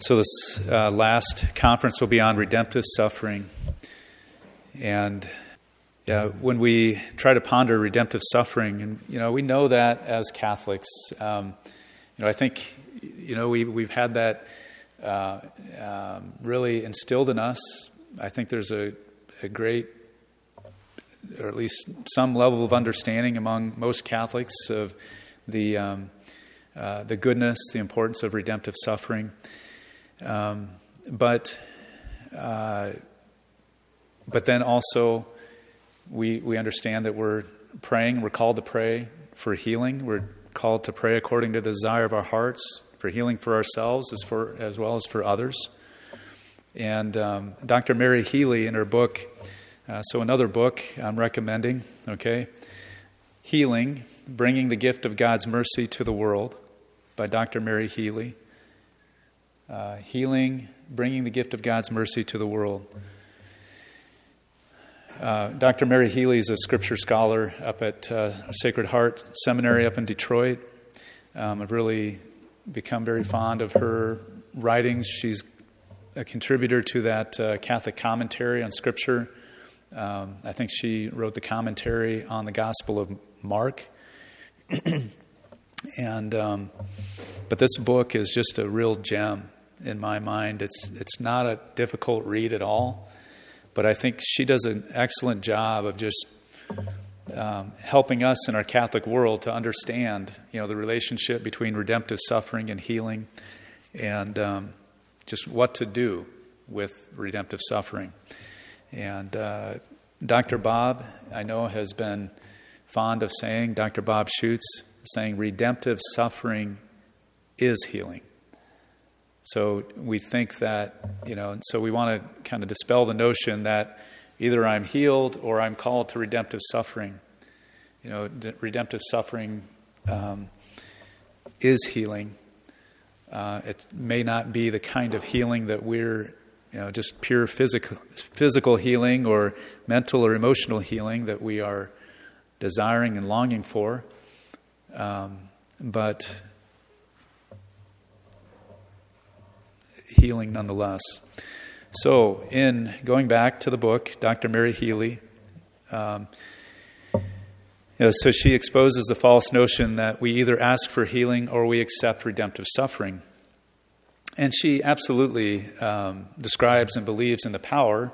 So, this uh, last conference will be on redemptive suffering. And when we try to ponder redemptive suffering, and you know, we know that as Catholics. Um, you know, I think you know we we've had that uh, um, really instilled in us. I think there's a, a great, or at least some level of understanding among most Catholics of the um, uh, the goodness, the importance of redemptive suffering. Um, but uh, but then also we we understand that we're praying. We're called to pray for healing. We're called to pray according to the desire of our hearts for healing for ourselves as for as well as for others. And um, Dr. Mary Healy in her book, uh, so another book I'm recommending. Okay, healing, bringing the gift of God's mercy to the world, by Dr. Mary Healy uh, healing, bringing the gift of God's mercy to the world. Uh, Dr. Mary Healy is a scripture scholar up at uh, Sacred Heart Seminary up in Detroit. Um, I've really become very fond of her writings. She's a contributor to that uh, Catholic commentary on Scripture. Um, I think she wrote the commentary on the Gospel of Mark. and um, but this book is just a real gem in my mind. It's, it's not a difficult read at all, but I think she does an excellent job of just um, helping us in our Catholic world to understand, you know, the relationship between redemptive suffering and healing, and um, just what to do with redemptive suffering. And uh, Dr. Bob, I know, has been fond of saying, Dr. Bob Schuchts, saying redemptive suffering is healing. So we think that, you know, so we want to kind of dispel the notion that either I'm healed or I'm called to redemptive suffering. You know, redemptive suffering um, is healing. Uh, it may not be the kind of healing that we're, you know, just pure physical, physical healing or mental or emotional healing that we are desiring and longing for. Um, but healing nonetheless. So, in going back to the book, Dr. Mary Healy, um, you know, so she exposes the false notion that we either ask for healing or we accept redemptive suffering. And she absolutely um, describes and believes in the power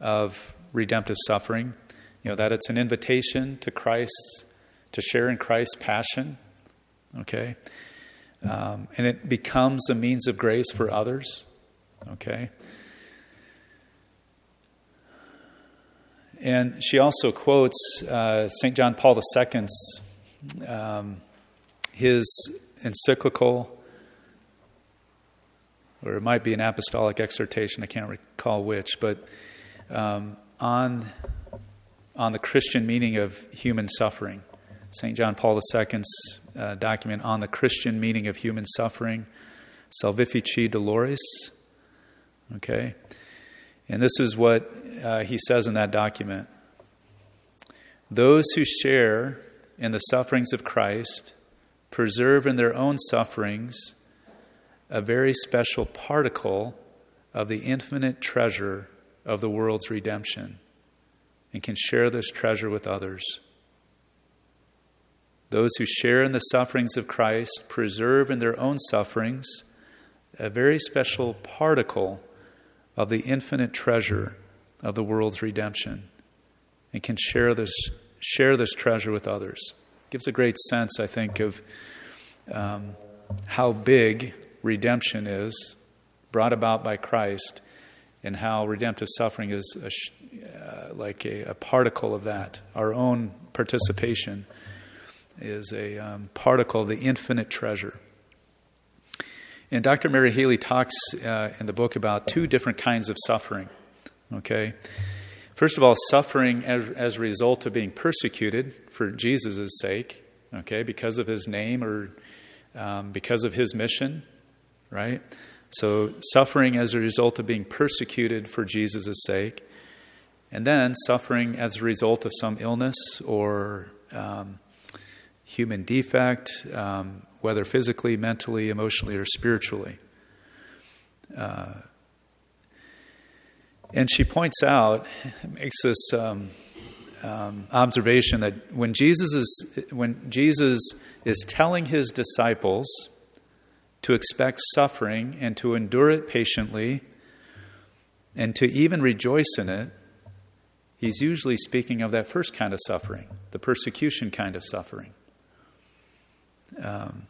of redemptive suffering. You know, that it's an invitation to Christ's, to share in Christ's passion. Okay? Um, and it becomes a means of grace for others. Okay? And she also quotes uh, St. John Paul II's um, his encyclical, or it might be an apostolic exhortation, I can't recall which, but um, on, on the Christian meaning of human suffering. St. John Paul II's uh, document on the Christian meaning of human suffering, Salvifici Doloris. Okay? And this is what uh, he says in that document Those who share in the sufferings of Christ preserve in their own sufferings a very special particle of the infinite treasure of the world's redemption and can share this treasure with others. Those who share in the sufferings of Christ preserve in their own sufferings a very special particle of the infinite treasure of the world's redemption and can share this, share this treasure with others. It Gives a great sense, I think, of um, how big redemption is brought about by Christ and how redemptive suffering is a, uh, like a, a particle of that, our own participation is a um, particle of the infinite treasure. And Dr. Mary Healy talks uh, in the book about two different kinds of suffering. Okay? First of all, suffering as, as a result of being persecuted for Jesus' sake, okay, because of his name or um, because of his mission, right? So, suffering as a result of being persecuted for Jesus' sake. And then suffering as a result of some illness or um, human defect, um, whether physically, mentally, emotionally, or spiritually. Uh, and she points out, makes this um, um, observation that when Jesus is when Jesus is telling his disciples to expect suffering and to endure it patiently, and to even rejoice in it, he's usually speaking of that first kind of suffering, the persecution kind of suffering. Um,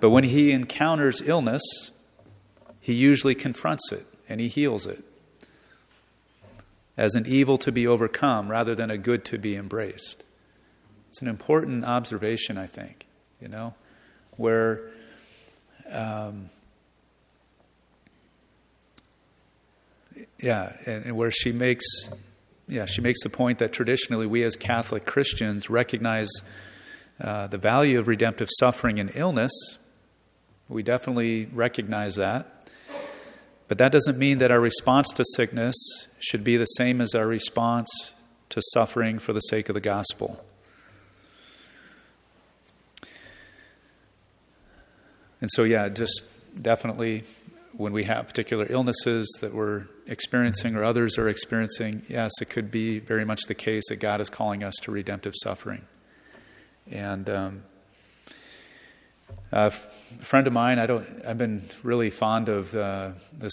but when he encounters illness, he usually confronts it and he heals it as an evil to be overcome rather than a good to be embraced. It's an important observation, I think, you know, where um, yeah, and, and, where she makes yeah, she makes the point that traditionally we as Catholic Christians recognize uh, the value of redemptive suffering and illness. We definitely recognize that. But that doesn't mean that our response to sickness should be the same as our response to suffering for the sake of the gospel. And so, yeah, just definitely when we have particular illnesses that we're experiencing or others are experiencing, yes, it could be very much the case that God is calling us to redemptive suffering. And um, a friend of mine, I don't, I've been really fond of uh, this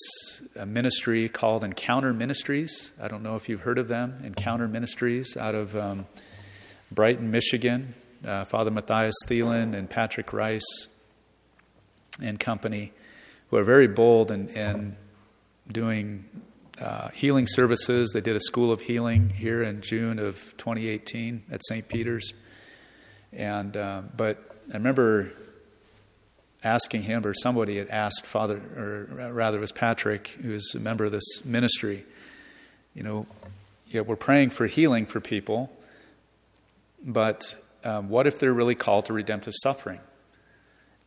ministry called Encounter Ministries. I don't know if you've heard of them. Encounter Ministries out of um, Brighton, Michigan. Uh, Father Matthias Thelen and Patrick Reis and company, who are very bold in, in doing uh, healing services. They did a school of healing here in June of 2018 at St. Peter's. And uh, but I remember asking him, or somebody had asked Father, or rather it was Patrick, who is a member of this ministry, you know, yeah, we're praying for healing for people, but um, what if they're really called to redemptive suffering?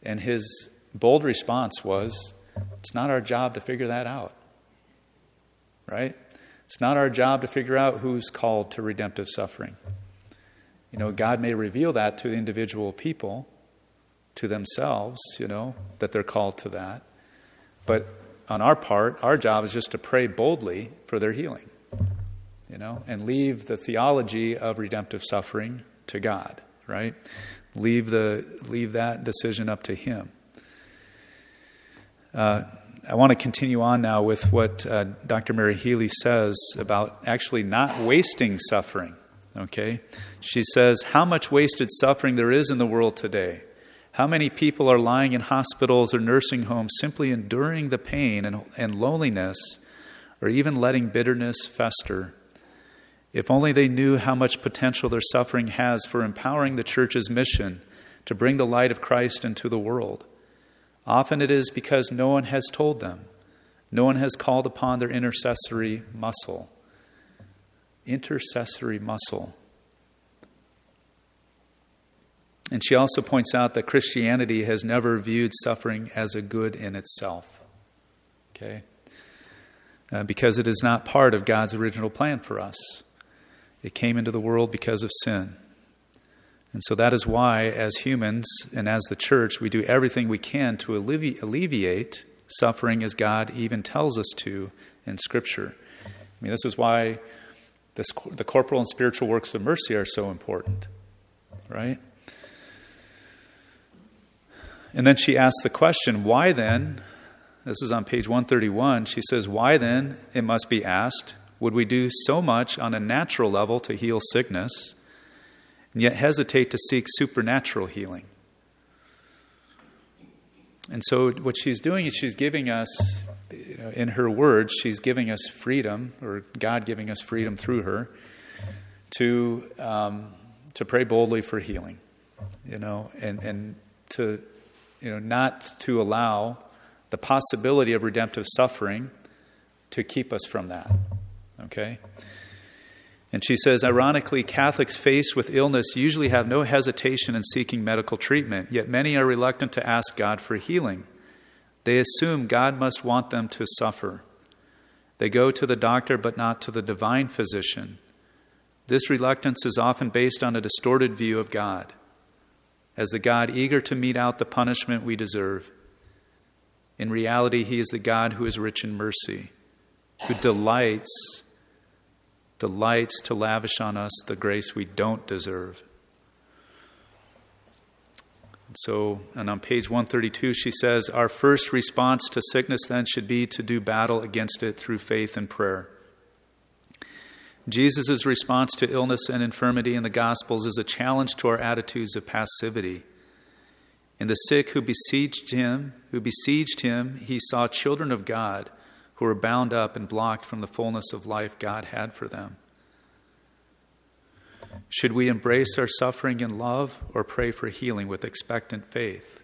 And his bold response was, it's not our job to figure that out. Right? It's not our job to figure out who's called to redemptive suffering. You know, God may reveal that to the individual people, to themselves, you know, that they're called to that. But on our part, our job is just to pray boldly for their healing, you know, and leave the theology of redemptive suffering to God, right? Leave, the, leave that decision up to Him. Uh, I want to continue on now with what uh, Dr. Mary Healy says about actually not wasting suffering. Okay? She says, How much wasted suffering there is in the world today. How many people are lying in hospitals or nursing homes simply enduring the pain and, and loneliness or even letting bitterness fester? If only they knew how much potential their suffering has for empowering the church's mission to bring the light of Christ into the world. Often it is because no one has told them, no one has called upon their intercessory muscle. Intercessory muscle. And she also points out that Christianity has never viewed suffering as a good in itself. Okay? Uh, because it is not part of God's original plan for us. It came into the world because of sin. And so that is why, as humans and as the church, we do everything we can to allevi- alleviate suffering as God even tells us to in Scripture. I mean, this is why this, the corporal and spiritual works of mercy are so important, right? And then she asks the question, why then? This is on page 131. She says, Why then, it must be asked, would we do so much on a natural level to heal sickness, and yet hesitate to seek supernatural healing? And so, what she's doing is she's giving us, in her words, she's giving us freedom, or God giving us freedom through her, to, um, to pray boldly for healing, you know, and, and to you know, not to allow the possibility of redemptive suffering to keep us from that. Okay? And she says, ironically, Catholics faced with illness usually have no hesitation in seeking medical treatment, yet many are reluctant to ask God for healing. They assume God must want them to suffer. They go to the doctor, but not to the divine physician. This reluctance is often based on a distorted view of God as the God eager to mete out the punishment we deserve. In reality, He is the God who is rich in mercy, who delights, delights to lavish on us the grace we don't deserve. So, and on page 132, she says, Our first response to sickness then should be to do battle against it through faith and prayer. Jesus' response to illness and infirmity in the Gospels is a challenge to our attitudes of passivity. In the sick who besieged him, who besieged him, he saw children of God who were bound up and blocked from the fullness of life God had for them. Should we embrace our suffering in love or pray for healing with expectant faith?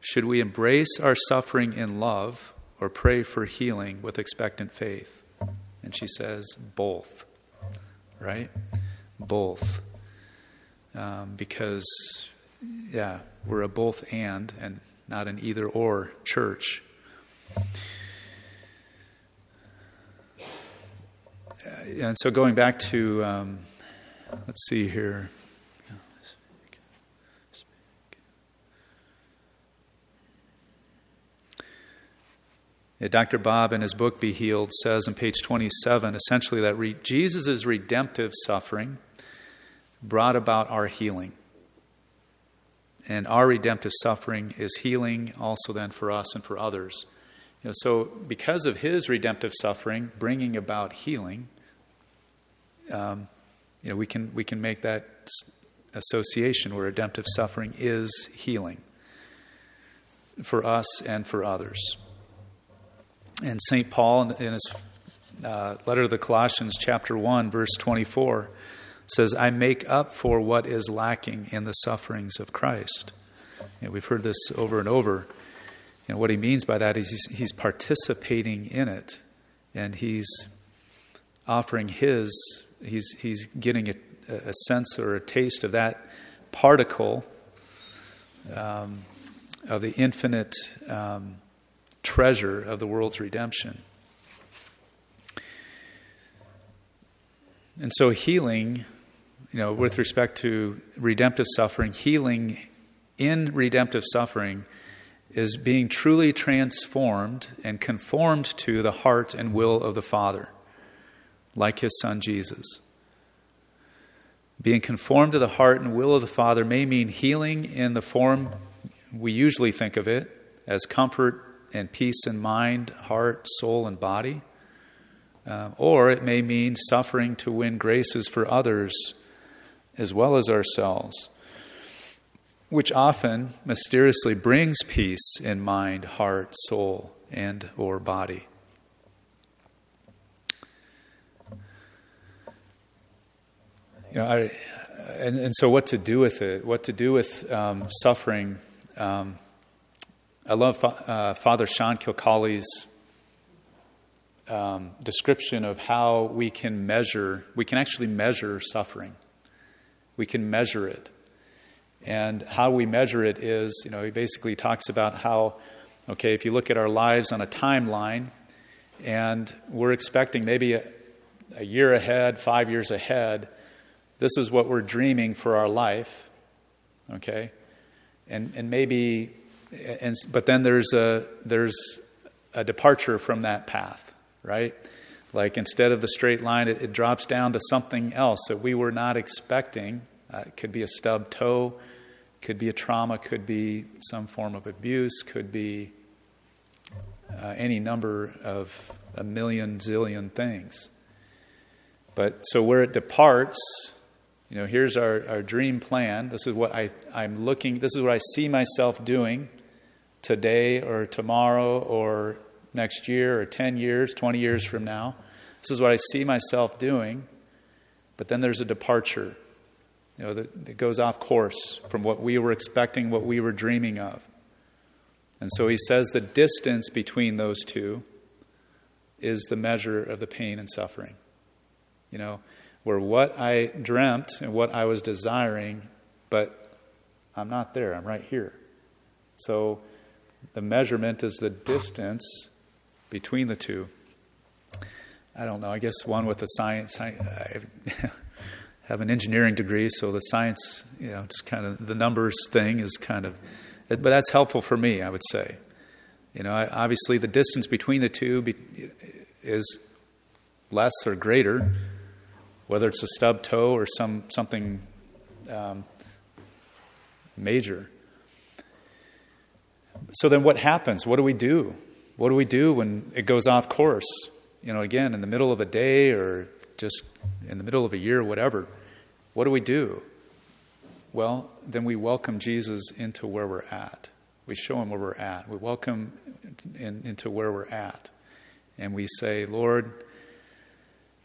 Should we embrace our suffering in love or pray for healing with expectant faith? And she says, both, right? Both. Um, because, yeah, we're a both and and not an either or church. Uh, and so going back to, um, let's see here. Dr. Bob, in his book Be Healed, says on page 27 essentially that re- Jesus' redemptive suffering brought about our healing. And our redemptive suffering is healing also then for us and for others. You know, so, because of his redemptive suffering bringing about healing, um, you know, we can, we can make that association where redemptive suffering is healing for us and for others. And St. Paul, in his uh, letter to the Colossians, chapter 1, verse 24, says, I make up for what is lacking in the sufferings of Christ. You know, we've heard this over and over. And what he means by that is he's, he's participating in it, and he's offering his, he's, he's getting a, a sense or a taste of that particle um, of the infinite um, treasure of the world's redemption. And so, healing, you know, with respect to redemptive suffering, healing in redemptive suffering is being truly transformed and conformed to the heart and will of the Father, like his Son Jesus. Being conformed to the heart and will of the Father may mean healing in the form we usually think of it as comfort and peace in mind, heart, soul, and body. Uh, or it may mean suffering to win graces for others as well as ourselves, which often mysteriously brings peace in mind, heart, soul, and or body. You know, I, and, and so what to do with it? What to do with um, suffering? Um, I love uh, Father Sean Kilcawley's um, description of how we can measure, we can actually measure suffering. We can measure it. And how we measure it is, you know, he basically talks about how, okay, if you look at our lives on a timeline, and we're expecting maybe a, a year ahead, five years ahead, this is what we're dreaming for our life, okay? And, and maybe and, but then there's a, there's a departure from that path, right? Like instead of the straight line, it, it drops down to something else that we were not expecting. Uh, it could be a stub toe, could be a trauma, could be some form of abuse, could be uh, any number of a million zillion things. But so where it departs, you know, here's our, our dream plan. This is what I, I'm looking, this is what I see myself doing today or tomorrow or next year or 10 years, 20 years from now. This is what I see myself doing. But then there's a departure, you know, that, that goes off course from what we were expecting, what we were dreaming of. And so he says the distance between those two is the measure of the pain and suffering. You know, where what I dreamt and what I was desiring, but I'm not there, I'm right here. So the measurement is the distance between the two. I don't know. I guess one with the science. I, I have an engineering degree, so the science, you know, it's kind of the numbers thing is kind of, but that's helpful for me, I would say. You know, obviously the distance between the two is less or greater, whether it's a stub toe or some something um, major. So then, what happens? What do we do? What do we do when it goes off course? You know, again, in the middle of a day or just in the middle of a year, whatever. What do we do? Well, then we welcome Jesus into where we're at. We show him where we're at. We welcome in, into where we're at. And we say, Lord,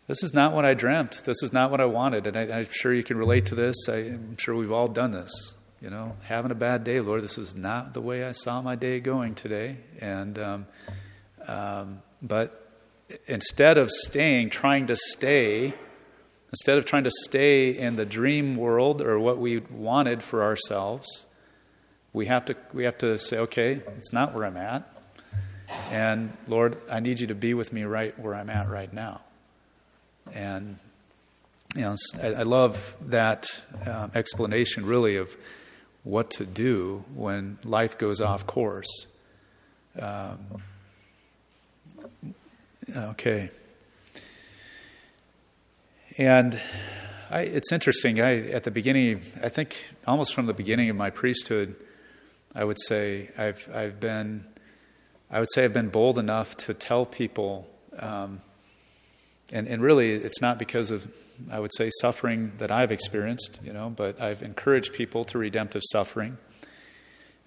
this is not what I dreamt. This is not what I wanted. And I, am sure you can relate to this. I, am sure we've all done this. You know, having a bad day, Lord, this is not the way I saw my day going today. And, um, um, but instead of staying, trying to stay, instead of trying to stay in the dream world or what we wanted for ourselves, we have to, we have to say, okay, it's not where I'm at. And Lord, I need you to be with me right where I'm at right now. And you know, I, I love that um, explanation, really, of what to do when life goes off course. Um, okay. And I, it's interesting. I, at the beginning, I think almost from the beginning of my priesthood, I would say I've, I've been, I would say I've been bold enough to tell people, um, and, and really it's not because of, I would say, suffering that I've experienced, you know, but I've encouraged people to redemptive suffering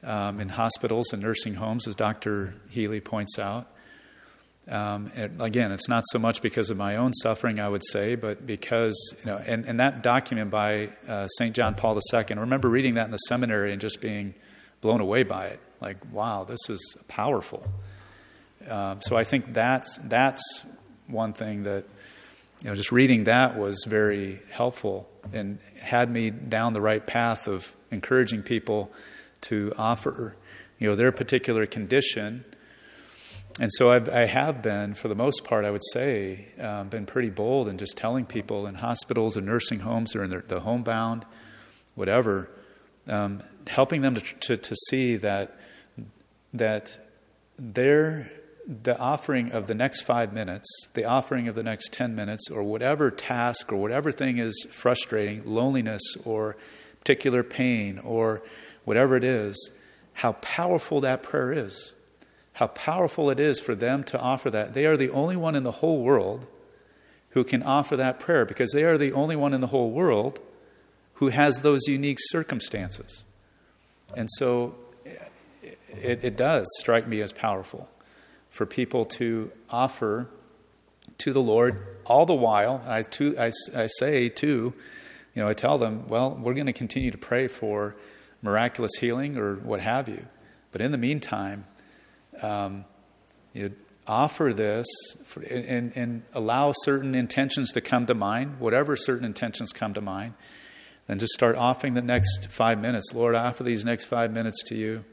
um, in hospitals and nursing homes, as Dr. Healy points out. Um, again, it's not so much because of my own suffering, I would say, but because, you know, and, and that document by uh, St. John Paul II, I remember reading that in the seminary and just being blown away by it. Like, wow, this is powerful. Um, so I think that's, that's one thing that, you know, just reading that was very helpful and had me down the right path of encouraging people to offer, you know, their particular condition. And so I've, I have been, for the most part, I would say, um, been pretty bold in just telling people in hospitals or nursing homes or in the, the homebound, whatever, um, helping them to, to, to, see that that their the offering of the next five minutes, the offering of the next ten minutes, or whatever task or whatever thing is frustrating, loneliness or particular pain or whatever it is, how powerful that prayer is how powerful it is for them to offer that. They are the only one in the whole world who can offer that prayer because they are the only one in the whole world who has those unique circumstances. And so it, it does strike me as powerful for people to offer to the Lord all the while. I, to, I, I say, too, you know, I tell them, well, we're going to continue to pray for miraculous healing or what have you. But in the meantime, um, you offer this for, and, and allow certain intentions to come to mind, whatever certain intentions come to mind, then just start offering the next five minutes. Lord, I offer these next five minutes to you.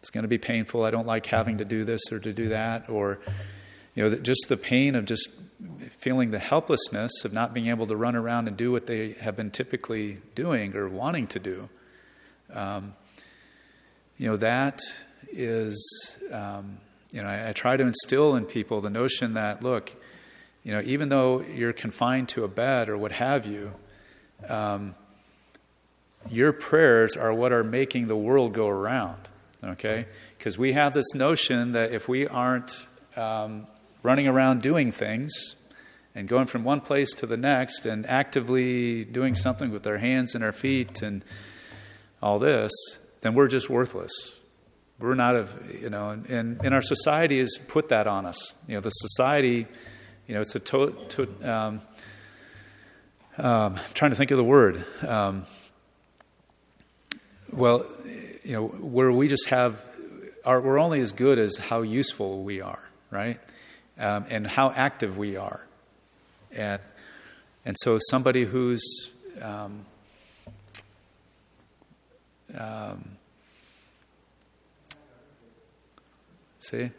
It's going to be painful. I don't like having to do this or to do that, or you know, just the pain of just feeling the helplessness of not being able to run around and do what they have been typically doing or wanting to do. Um, you know, that is, um, you know, I, I, try to instill in people the notion that, look, you know, even though you're confined to a bed or what have you, um, your prayers are what are making the world go around, okay? Because we have this notion that if we aren't um, running around doing things and going from one place to the next and actively doing something with our hands and our feet and all this, then we're just worthless. We're not of, you know, and, and our society has put that on us. You know, the society, you know, it's a to, to um, um, I'm trying to think of the word. Um, well, you know, where we just have, our, we're only as good as how useful we are, right? Um, and how active we are. And, and so somebody who's, um, um, See?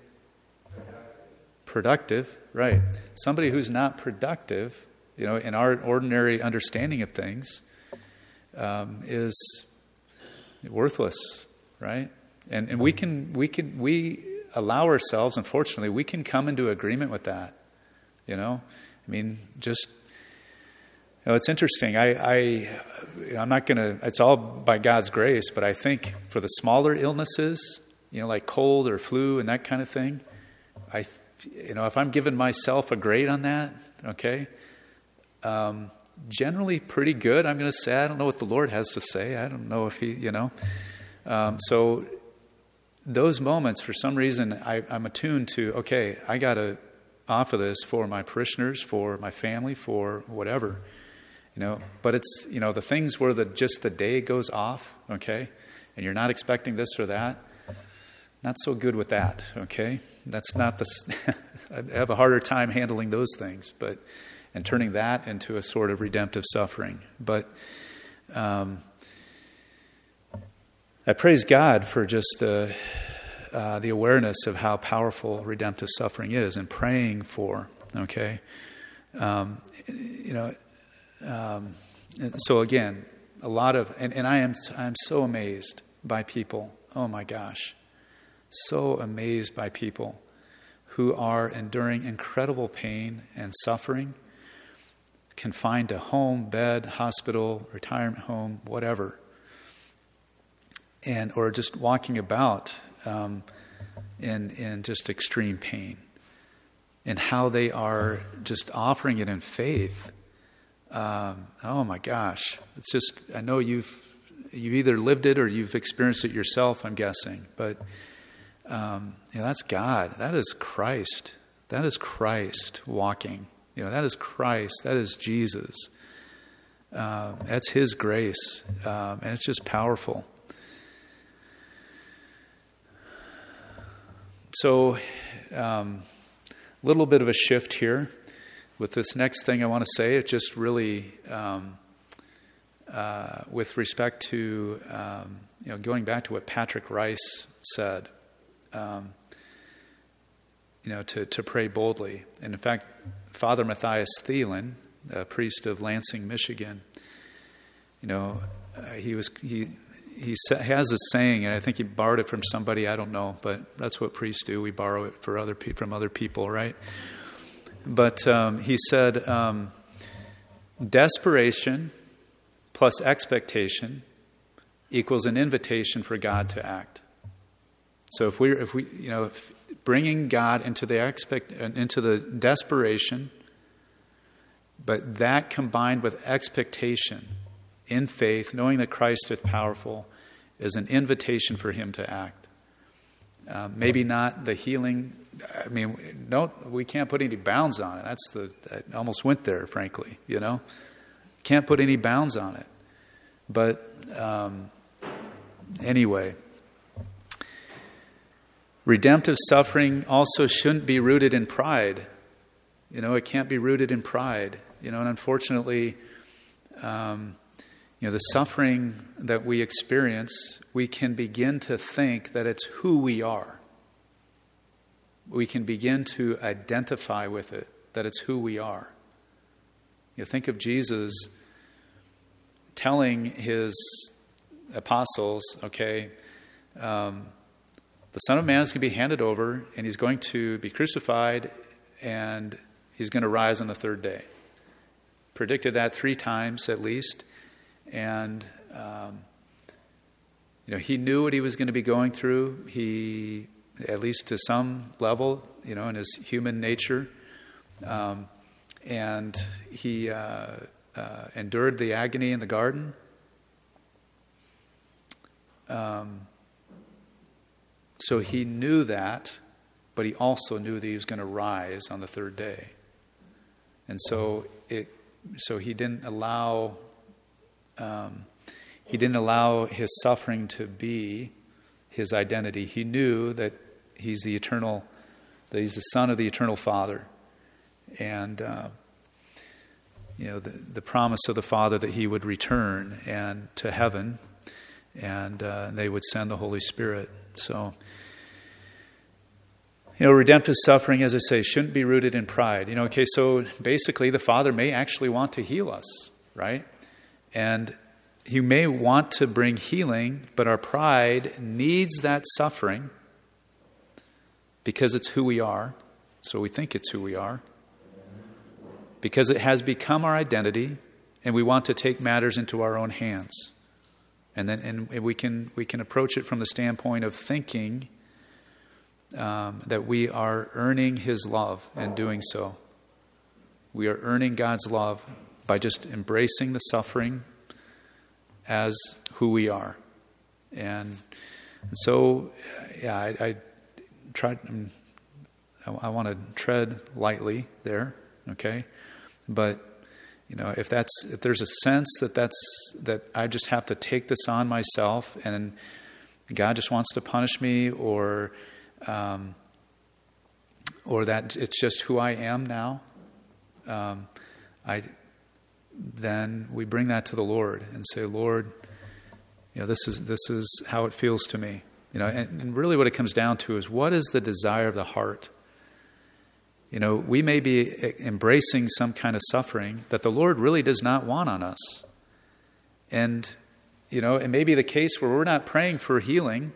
Productive, right. Somebody who's not productive, you know, in our ordinary understanding of things, um, is worthless, right? And, and we can, we can, we allow ourselves, unfortunately, we can come into agreement with that. You know, I mean, just you know, it's interesting. I, I I'm not going to. It's all by God's grace, but I think for the smaller illnesses, you know, like cold or flu and that kind of thing, I, you know, if I'm giving myself a grade on that, okay, um, generally pretty good. I'm going to say I don't know what the Lord has to say. I don't know if He, you know, um, so those moments, for some reason, I, I'm attuned to. Okay, I got to offer this for my parishioners, for my family, for whatever, you know. But it's you know the things where the just the day goes off, okay, and you're not expecting this or that. Not so good with that, okay. That's not the. I have a harder time handling those things, but and turning that into a sort of redemptive suffering, but. Um, I praise God for just the, uh, the awareness of how powerful redemptive suffering is and praying for, okay? Um, you know, um, so again, a lot of, and, and I am I'm so amazed by people. Oh my gosh. So amazed by people who are enduring incredible pain and suffering, confined to home, bed, hospital, retirement home, whatever and or just walking about um, in in just extreme pain, and how they are just offering it in faith. Um, oh my gosh, it's just I know you've you've either lived it or you've experienced it yourself. I'm guessing, but um, you know, that's God. That is Christ. That is Christ walking. You know, that is Christ. That is Jesus. Uh, that's His grace, um, and it's just powerful. So, a um, little bit of a shift here with this next thing I want to say. It's just really um, uh, with respect to um, you know going back to what Patrick Reis said. Um, you know, to, to pray boldly. And in fact, Father Matthias Thelen, a priest of Lansing, Michigan, you know, uh, he was he he has a saying, and I think he borrowed it from somebody I don't know, but that's what priests do. We borrow it for other pe- from other people, right? But um, he said, um, desperation plus expectation equals an invitation for God to act. So if we, if we, you know, if bringing God into the expect, into the desperation, but that combined with expectation in faith, knowing that Christ is powerful, is an invitation for him to act. Uh, maybe not the healing. I mean, no, we can't put any bounds on it. That's the. I almost went there, frankly. You know, can't put any bounds on it. But um, anyway, redemptive suffering also shouldn't be rooted in pride. You know, it can't be rooted in pride. You know, and unfortunately, um, you know, the suffering that we experience, we can begin to think that it's who we are. We can begin to identify with it, that it's who we are. You know, think of Jesus telling his apostles, okay, um, the Son of Man is going to be handed over, and he's going to be crucified, and he's going to rise on the third day. Predicted that three times at least. And, um, you know, he knew what he was going to be going through. He, at least to some level, you know, in his human nature. Um, and he uh, uh, endured the agony in the garden. Um, so he knew that, but he also knew that he was going to rise on the third day. And so it, so he didn't allow um, he didn't allow his suffering to be his identity. He knew that he's the eternal, that he's the son of the eternal Father, and uh, you know the, the promise of the Father that he would return and to heaven, and uh, they would send the Holy Spirit. So. You know, redemptive suffering, as I say, shouldn't be rooted in pride. You know, okay, so basically the Father may actually want to heal us, right? And you may want to bring healing, but our pride needs that suffering because it's who we are, so we think it's who we are, because it has become our identity, and we want to take matters into our own hands. And then and we, can, we can approach it from the standpoint of thinking um, that we are earning His love and doing so. We are earning God's love by just embracing the suffering as who we are. And, so, yeah, I, I tried, um, I, I want to tread lightly there, okay? But, you know, if that's, if there's a sense that that's, that I just have to take this on myself and God just wants to punish me or, um, or that it's just who I am now, um, I, then we bring that to the Lord and say, Lord, you know, this is this is how it feels to me. You know, and, and really what it comes down to is what is the desire of the heart? You know, we may be embracing some kind of suffering that the Lord really does not want on us. And, you know, it may be the case where we're not praying for healing,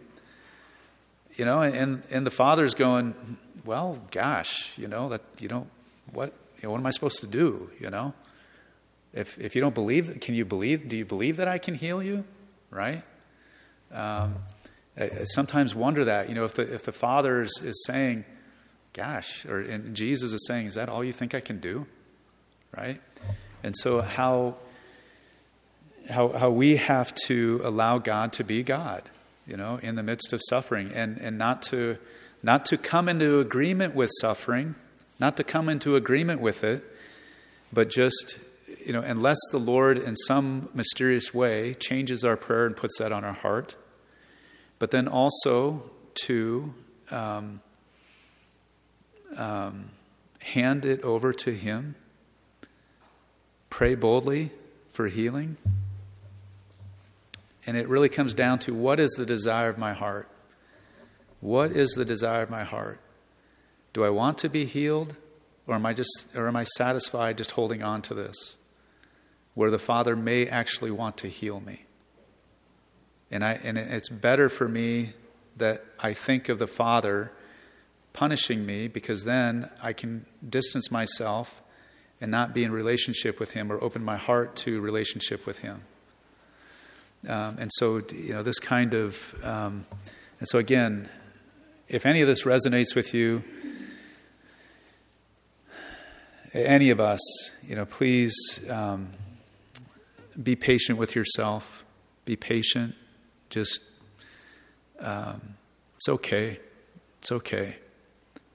you know, and, and the Father's going, well, gosh, you know, that, you know, what, you know, what am I supposed to do, you know? If, if you don't believe, can you believe, do you believe that I can heal you? right? Um, I, I sometimes wonder that, you know, if the, if the Father is, is saying, gosh, or Jesus is saying, is that all you think I can do? Right? And so how, how, how we have to allow God to be God, you know, in the midst of suffering and, and not to, not to come into agreement with suffering, not to come into agreement with it, but just you know, unless the Lord in some mysterious way changes our prayer and puts that on our heart, but then also to um, um, hand it over to Him, pray boldly for healing. And it really comes down to what is the desire of my heart? What is the desire of my heart? Do I want to be healed? Or am I just or am I satisfied just holding on to this? where the Father may actually want to heal me. And, I, and it's better for me that I think of the Father punishing me because then I can distance myself and not be in relationship with Him or open my heart to relationship with Him. Um, and so, you know, this kind of, um, and so again, if any of this resonates with you, any of us, you know, please um, be patient with yourself. Be patient. Just, um, it's okay. It's okay.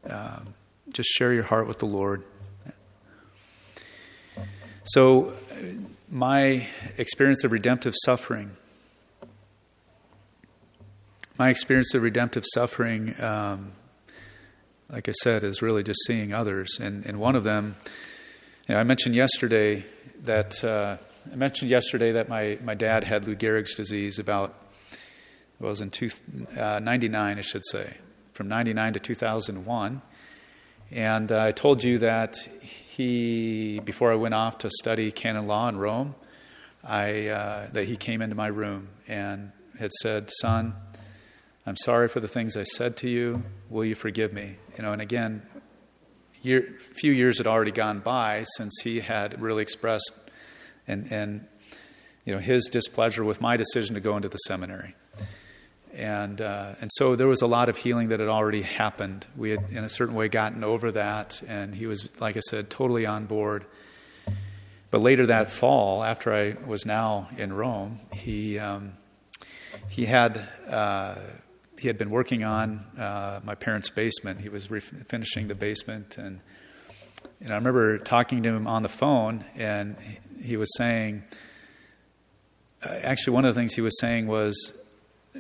Um, just share your heart with the Lord. So, my experience of redemptive suffering, my experience of redemptive suffering, um, like I said, is really just seeing others. And, and one of them, you know, I mentioned yesterday that. Uh, I mentioned yesterday that my, my dad had Lou Gehrig's disease about, well, it was in two, uh, 99, I should say, from 99 to 2001. And uh, I told you that he, before I went off to study canon law in Rome, I, uh, that he came into my room and had said, Son, I'm sorry for the things I said to you. Will you forgive me? You know, and again, a few years had already gone by since he had really expressed and, and you know, his displeasure with my decision to go into the seminary. And, uh, and so there was a lot of healing that had already happened. We had, in a certain way, gotten over that, and he was, like I said, totally on board. But later that fall, after I was now in Rome, he, um, he, had, uh, he had been working on uh, my parents' basement. He was re- finishing the basement, and, and I remember talking to him on the phone, and he was saying, uh, actually, one of the things he was saying was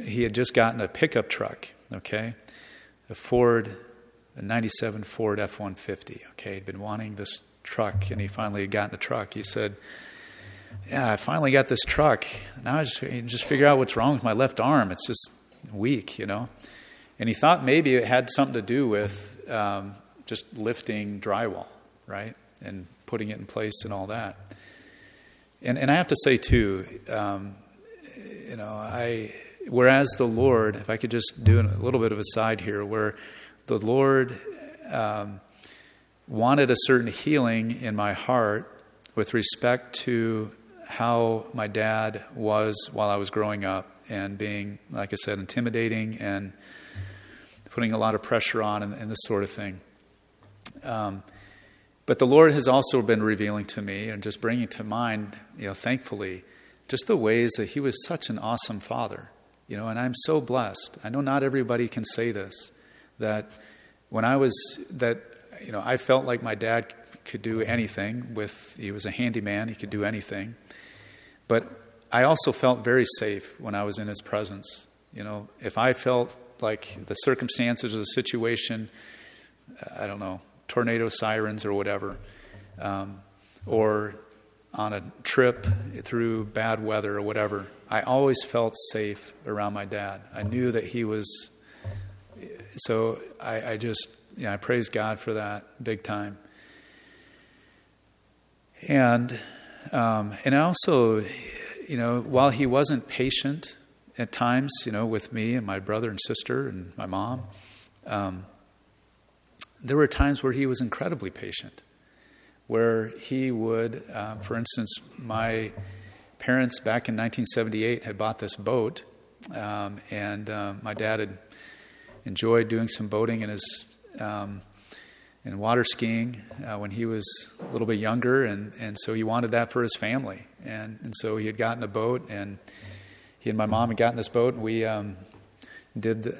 he had just gotten a pickup truck, okay? A Ford, a 97 Ford F 150, okay? He'd been wanting this truck and he finally had gotten a truck. He said, Yeah, I finally got this truck. Now I just, just figure out what's wrong with my left arm. It's just weak, you know? And he thought maybe it had something to do with um, just lifting drywall, right? And putting it in place and all that. And, and I have to say, too, um, you know, I, whereas the Lord, if I could just do a little bit of a side here, where the Lord um, wanted a certain healing in my heart with respect to how my dad was while I was growing up and being, like I said, intimidating and putting a lot of pressure on and, and this sort of thing. Um, but the Lord has also been revealing to me and just bringing to mind, you know, thankfully, just the ways that He was such an awesome Father, you know, and I'm so blessed. I know not everybody can say this, that when I was, that, you know, I felt like my dad could do anything with, he was a handyman, he could do anything. But I also felt very safe when I was in his presence. You know, if I felt like the circumstances of the situation, I don't know, tornado sirens or whatever, um, or on a trip through bad weather or whatever, I always felt safe around my dad. I knew that he was. So I, I just, yeah, I praise God for that big time. And um, and I also, you know, while he wasn't patient at times, you know, with me and my brother and sister and my mom. Um, there were times where he was incredibly patient, where he would, uh, for instance, my parents back in 1978 had bought this boat, um, and uh, my dad had enjoyed doing some boating in his um, and water skiing uh, when he was a little bit younger, and, and so he wanted that for his family, and and so he had gotten a boat, and he and my mom had gotten this boat, and we um, did the,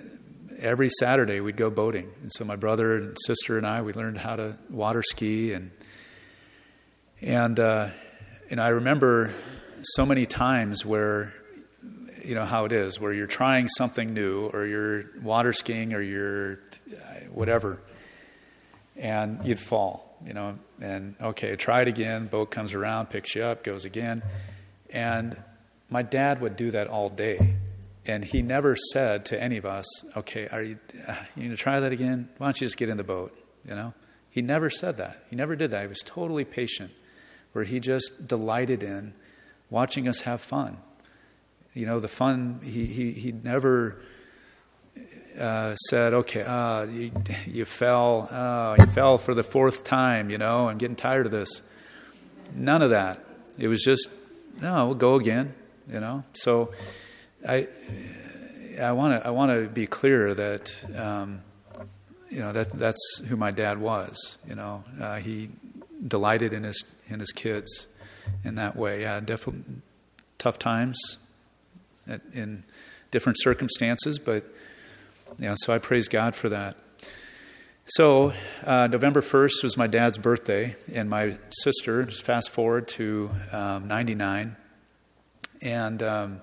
every Saturday we'd go boating. And so my brother and sister and I, we learned how to water ski. And, and, uh, and I remember so many times where, you know, how it is, where you're trying something new or you're water skiing or you're whatever, and you'd fall, you know, and okay, try it again. Boat comes around, picks you up, goes again. And my dad would do that all day and he never said to any of us, "Okay, are you uh, you going to try that again? Why don't you just get in the boat?" You know, he never said that. He never did that. He was totally patient, where he just delighted in watching us have fun. You know, the fun. He he he never. Uh, said, "Okay, uh, you, you fell, uh, you fell for the fourth time. You know, I'm getting tired of this." None of that. It was just, no, we'll go again. You know, so I I want to I want to be clear that um, you know that that's who my dad was. You know, uh, he delighted in his in his kids in that way. Yeah, definitely tough times at, in different circumstances, but know, so I praise God for that. So, uh, November 1st was my dad's birthday, and my sister, just fast forward to um, 99, and um,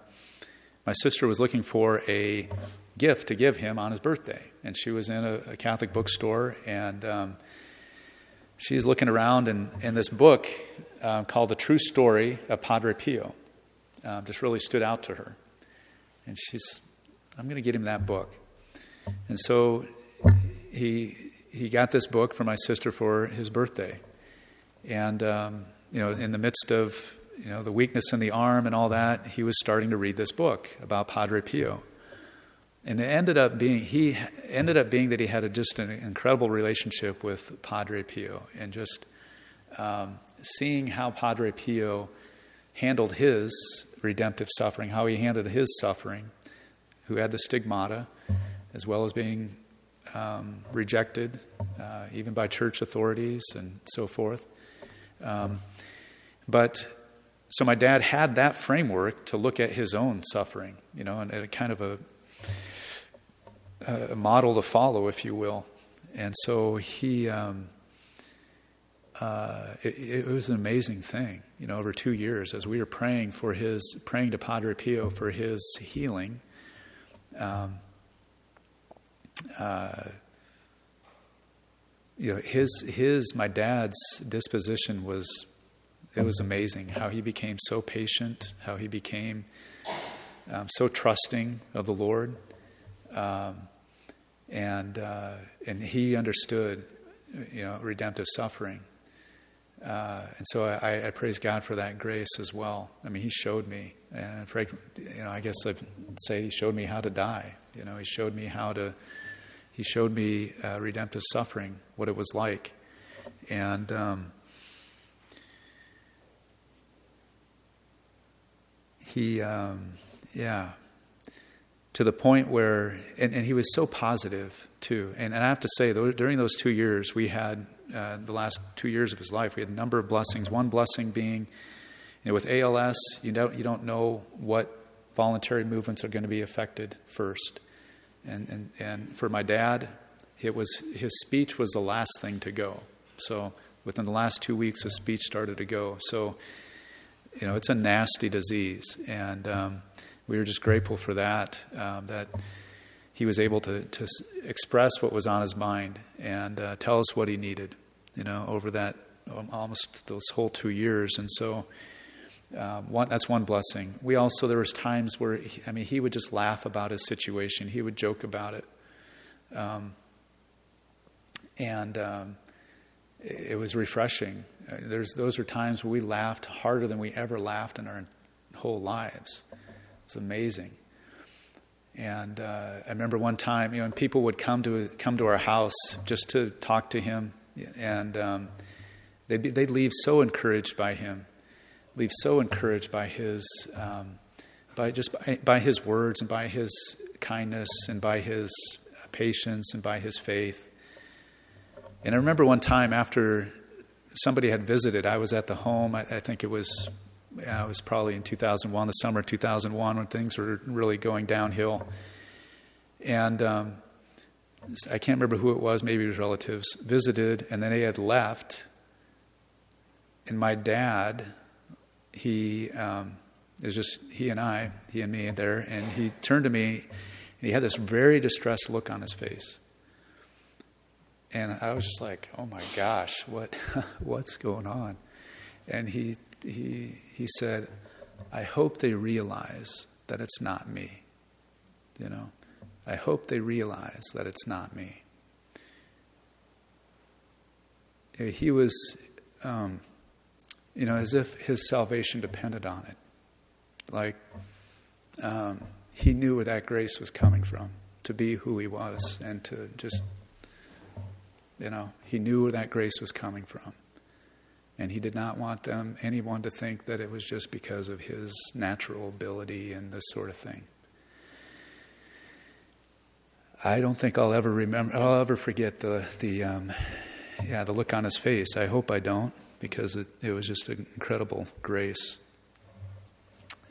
my sister was looking for a gift to give him on his birthday, and she was in a, a Catholic bookstore, and um, she's looking around, and, and this book uh, called "The True Story of Padre Pio" uh, just really stood out to her, and she's, "I'm going to get him that book," and so he he got this book for my sister for his birthday, and um, you know, in the midst of you know, the weakness in the arm and all that, he was starting to read this book about Padre Pio. And it ended up being he ended up being that he had a, just an incredible relationship with Padre Pio, and just um, seeing how Padre Pio handled his redemptive suffering, how he handled his suffering, who had the stigmata, as well as being um, rejected, uh, even by church authorities and so forth. Um, but so my dad had that framework to look at his own suffering, you know, and, a kind of a, a, model to follow, if you will. And so he, um, uh, it, it, was an amazing thing, you know, over two years as we were praying for his, praying to Padre Pio for his healing. Um, uh, you know, his, his, my dad's disposition was it was amazing how he became so patient, how he became um, so trusting of the Lord. Um, and, uh, and he understood, you know, redemptive suffering. Uh, and so I, I, praise God for that grace as well. I mean, He showed me, and for, you know, I guess I'd say He showed me how to die. You know, He showed me how to, He showed me uh, redemptive suffering, what it was like. And um, he, um, yeah, to the point where, and, and, he was so positive too. And, and I have to say, during those two years, we had, uh, the last two years of his life, we had a number of blessings. One blessing being, you know, with ALS, you don't, you don't know what voluntary movements are going to be affected first. And, and, and for my dad, it was, his speech was the last thing to go. So within the last two weeks, his speech started to go. So, you know, it's a nasty disease. And um, we were just grateful for that, um, that he was able to, to express what was on his mind and uh, tell us what he needed, you know, over that um, almost those whole two years. And so, um, one, that's one blessing. We also there was times where he, I mean he would just laugh about his situation. He would joke about it, um, and um, it, it, was refreshing. Uh, there's those were times where we laughed harder than we ever laughed in our whole lives. It's amazing. And uh, I remember one time, you know, and people would come to come to our house just to talk to him, and um, they'd, be, they'd leave so encouraged by him leave so encouraged by his, um, by just by, by, his words and by his kindness and by his patience and by his faith. And I remember one time after somebody had visited, I was at the home. I, I think it was, yeah, it was probably in 2001, the summer of 2001, when things were really going downhill. And um, I can't remember who it was. Maybe was relatives visited, and then they had left. And my dad he um, it was just he and I, he and me there, and he turned to me and he had this very distressed look on his face. And I was just like, "Oh my gosh, what what's going on?" And he he he said, "I hope they realize that it's not me." You know, I hope they realize that it's not me. He was um, you know, as if his salvation depended on it. Like um, he knew where that grace was coming from to be who he was and to just, you know, he knew where that grace was coming from. And he did not want them, anyone to think that it was just because of his natural ability and this sort of thing. I don't think I'll ever remember, I'll ever forget the, the, um, yeah, the look on his face. I hope I don't because it, it was just an incredible grace.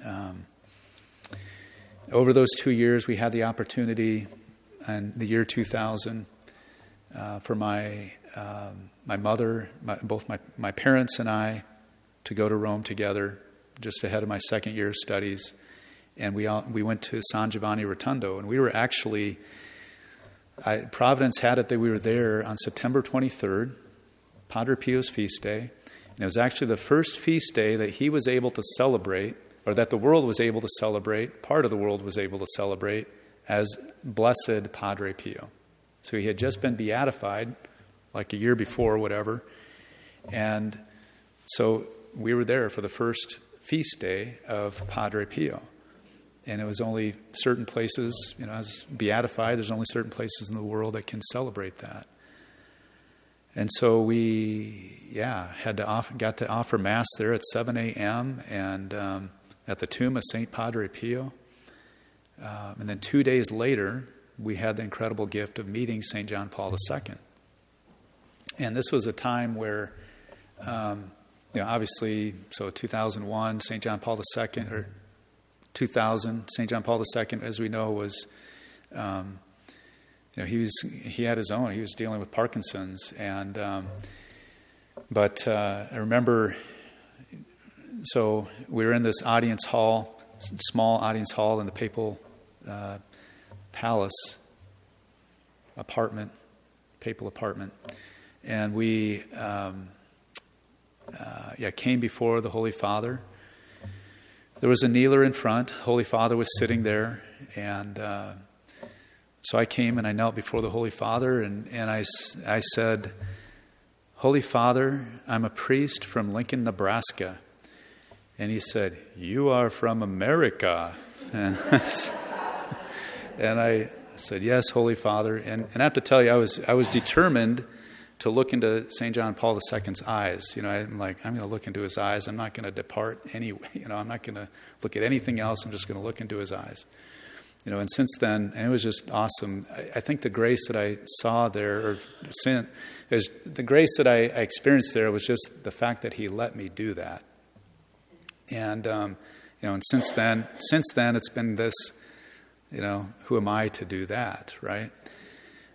Um, over those two years, we had the opportunity, in the year 2000, uh, for my um, my mother, my, both my, my parents and I, to go to Rome together, just ahead of my second year of studies, and we all, we went to San Giovanni Rotondo, and we were actually. I, Providence had it that we were there on September 23rd, Padre Pio's feast day, and it was actually the first feast day that he was able to celebrate, or that the world was able to celebrate, part of the world was able to celebrate, as Blessed Padre Pio. So he had just been beatified, like a year before, whatever. And so we were there for the first feast day of Padre Pio. And it was only certain places, you know, as beatified, there's only certain places in the world that can celebrate that. And so we, yeah, had to offer, got to offer mass there at 7 a.m. and um, at the tomb of Saint Padre Pio. Um, and then two days later, we had the incredible gift of meeting Saint John Paul II. And this was a time where, um, you know, obviously, so 2001, Saint John Paul II, or 2000, Saint John Paul II, as we know, was um, you know, he was he had his own. He was dealing with Parkinson's, and um, but uh, I remember. So we were in this audience hall, small audience hall in the papal uh, palace apartment, papal apartment, and we um, uh, yeah came before the Holy Father. There was a kneeler in front. Holy Father was sitting there, and uh, so I came and I knelt before the Holy Father and, and I, I said, Holy Father, I'm a priest from Lincoln, Nebraska. And he said, You are from America. And, I said, Yes, Holy Father. And, and I have to tell you, I was, I was determined to look into St. John Paul II's eyes. You know, I'm like, I'm going to look into his eyes. I'm not going to depart anyway. You know, I'm not going to look at anything else. I'm just going to look into his eyes. You know, and since then, and it was just awesome. I, I think the grace that I saw there, or sin, is the grace that I, I, experienced there was just the fact that he let me do that. And um, you know, and since then, since then, it's been this. You know, who am I to do that, right?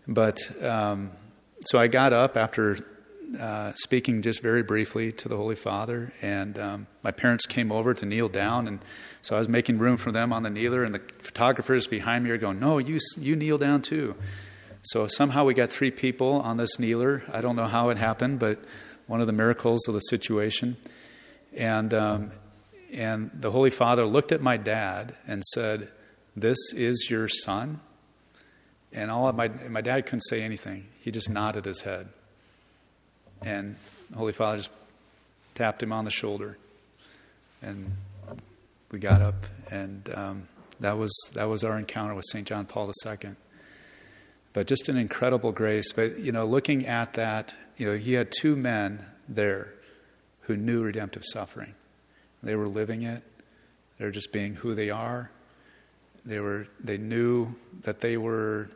But um, so I got up after uh, speaking just very briefly to the Holy Father, and um, my parents came over to kneel down, and so I was making room for them on the kneeler, and the photographers behind me are going, "No, you you kneel down too." So somehow we got three people on this kneeler. I don't know how it happened, but one of the miracles of the situation, and um, and the Holy Father looked at my dad and said, "This is your son." And all my my dad couldn't say anything. He just nodded his head. And Holy Father just tapped him on the shoulder, and we got up, and um, that was that was our encounter with Saint John Paul II. But just an incredible grace. But you know, looking at that, you know, he had two men there who knew redemptive suffering. They were living it. They were just being who they are. They were. They knew that they were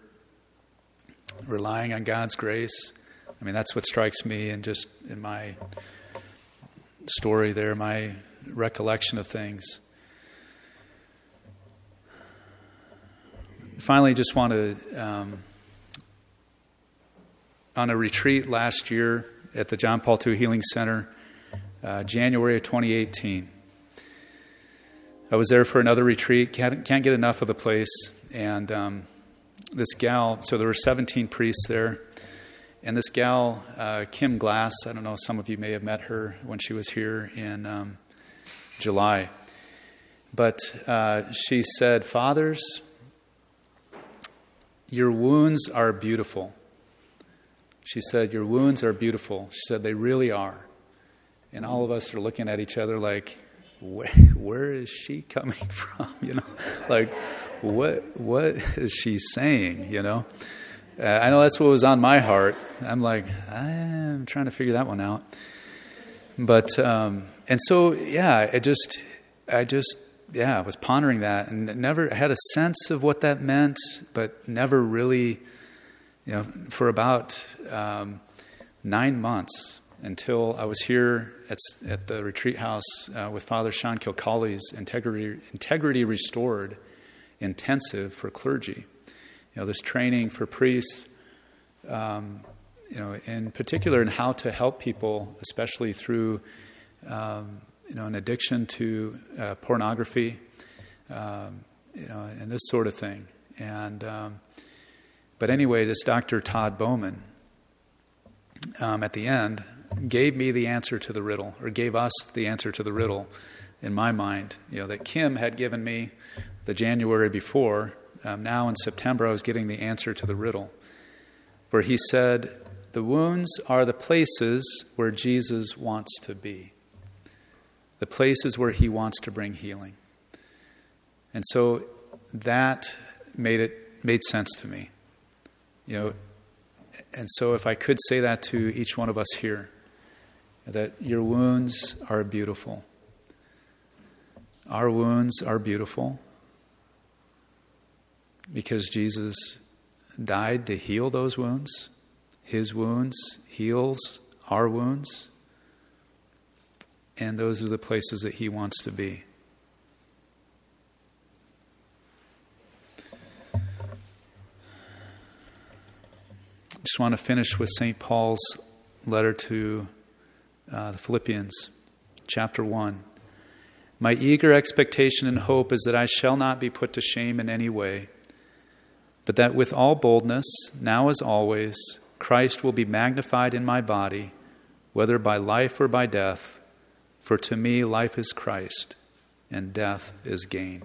relying on God's grace I mean, that's what strikes me, and just in my story there, my recollection of things. Finally, just want to, um, on a retreat last year at the John Paul II Healing Center, uh, January of 2018. I was there for another retreat, can't, can't get enough of the place. And um, this gal, so there were 17 priests there. And this gal, uh, Kim Glass, I don't know, some of you may have met her when she was here in um, July. But uh, she said, Fathers, your wounds are beautiful. She said, Your wounds are beautiful. She said, They really are. And all of us are looking at each other like, where, where is she coming from? You know, like, what, what is she saying? You know? Uh, I know that's what was on my heart. I'm like, I'm trying to figure that one out. But, um, and so, yeah, I just, I just, yeah, I was pondering that and never had a sense of what that meant, but never really, you know, for about um, nine months until I was here at, at the retreat house uh, with Father Sean Kilcawley's Integrity, Integrity Restored intensive for clergy you know, this training for priests, um, you know, in particular in how to help people, especially through, um, you know, an addiction to uh, pornography, um, you know, and this sort of thing. And, um, but anyway, this Dr. Todd Bowman, um, at the end, gave me the answer to the riddle, or gave us the answer to the riddle in my mind, you know, that Kim had given me the January before um, now in September, I was getting the answer to the riddle, where he said, The wounds are the places where Jesus wants to be, the places where he wants to bring healing. And so that made it made sense to me. You know, and so if I could say that to each one of us here, that your wounds are beautiful. Our wounds are beautiful because Jesus died to heal those wounds. His wounds heals our wounds. And those are the places that he wants to be. Just want to finish with St. Paul's letter to uh, the Philippians, chapter 1. My eager expectation and hope is that I shall not be put to shame in any way but that with all boldness, now as always, Christ will be magnified in my body, whether by life or by death. For to me, life is Christ, and death is gain.